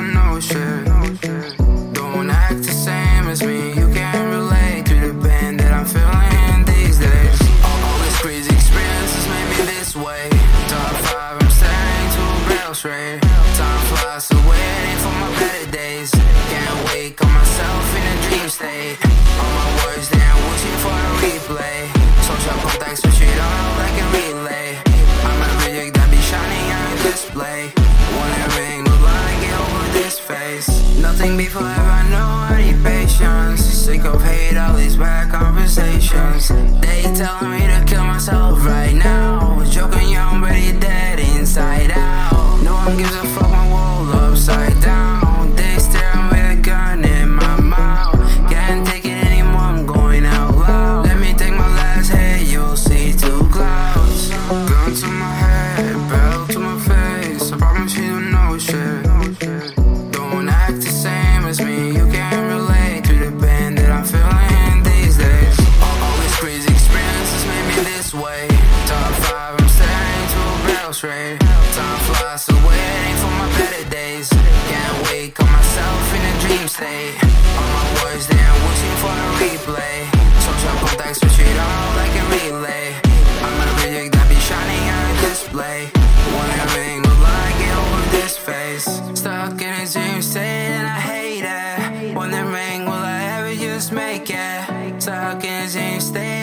don't know shit. Don't act the same as me. To a. Time flies away, for my better days. Can't wake up myself in a dream state. All my words, they wishing for a replay. Social contacts switch it on like a relay. I'm a reject that be shining on display. It ring, the line get over this face. Nothing be forever, no need patience. Sick of hate, all these bad conversations. They telling me house right. Time flies away, ain't for my better days. Can't wake up myself in a dream state. All my words, they are wishing for a replay. Social contacts, switch it all like a relay. I'm a reject that be shining on a display. One ring, look like over this face. Stuck in a dream state, and I hate it. One ring, will I ever just make it? Stuck in a dream state.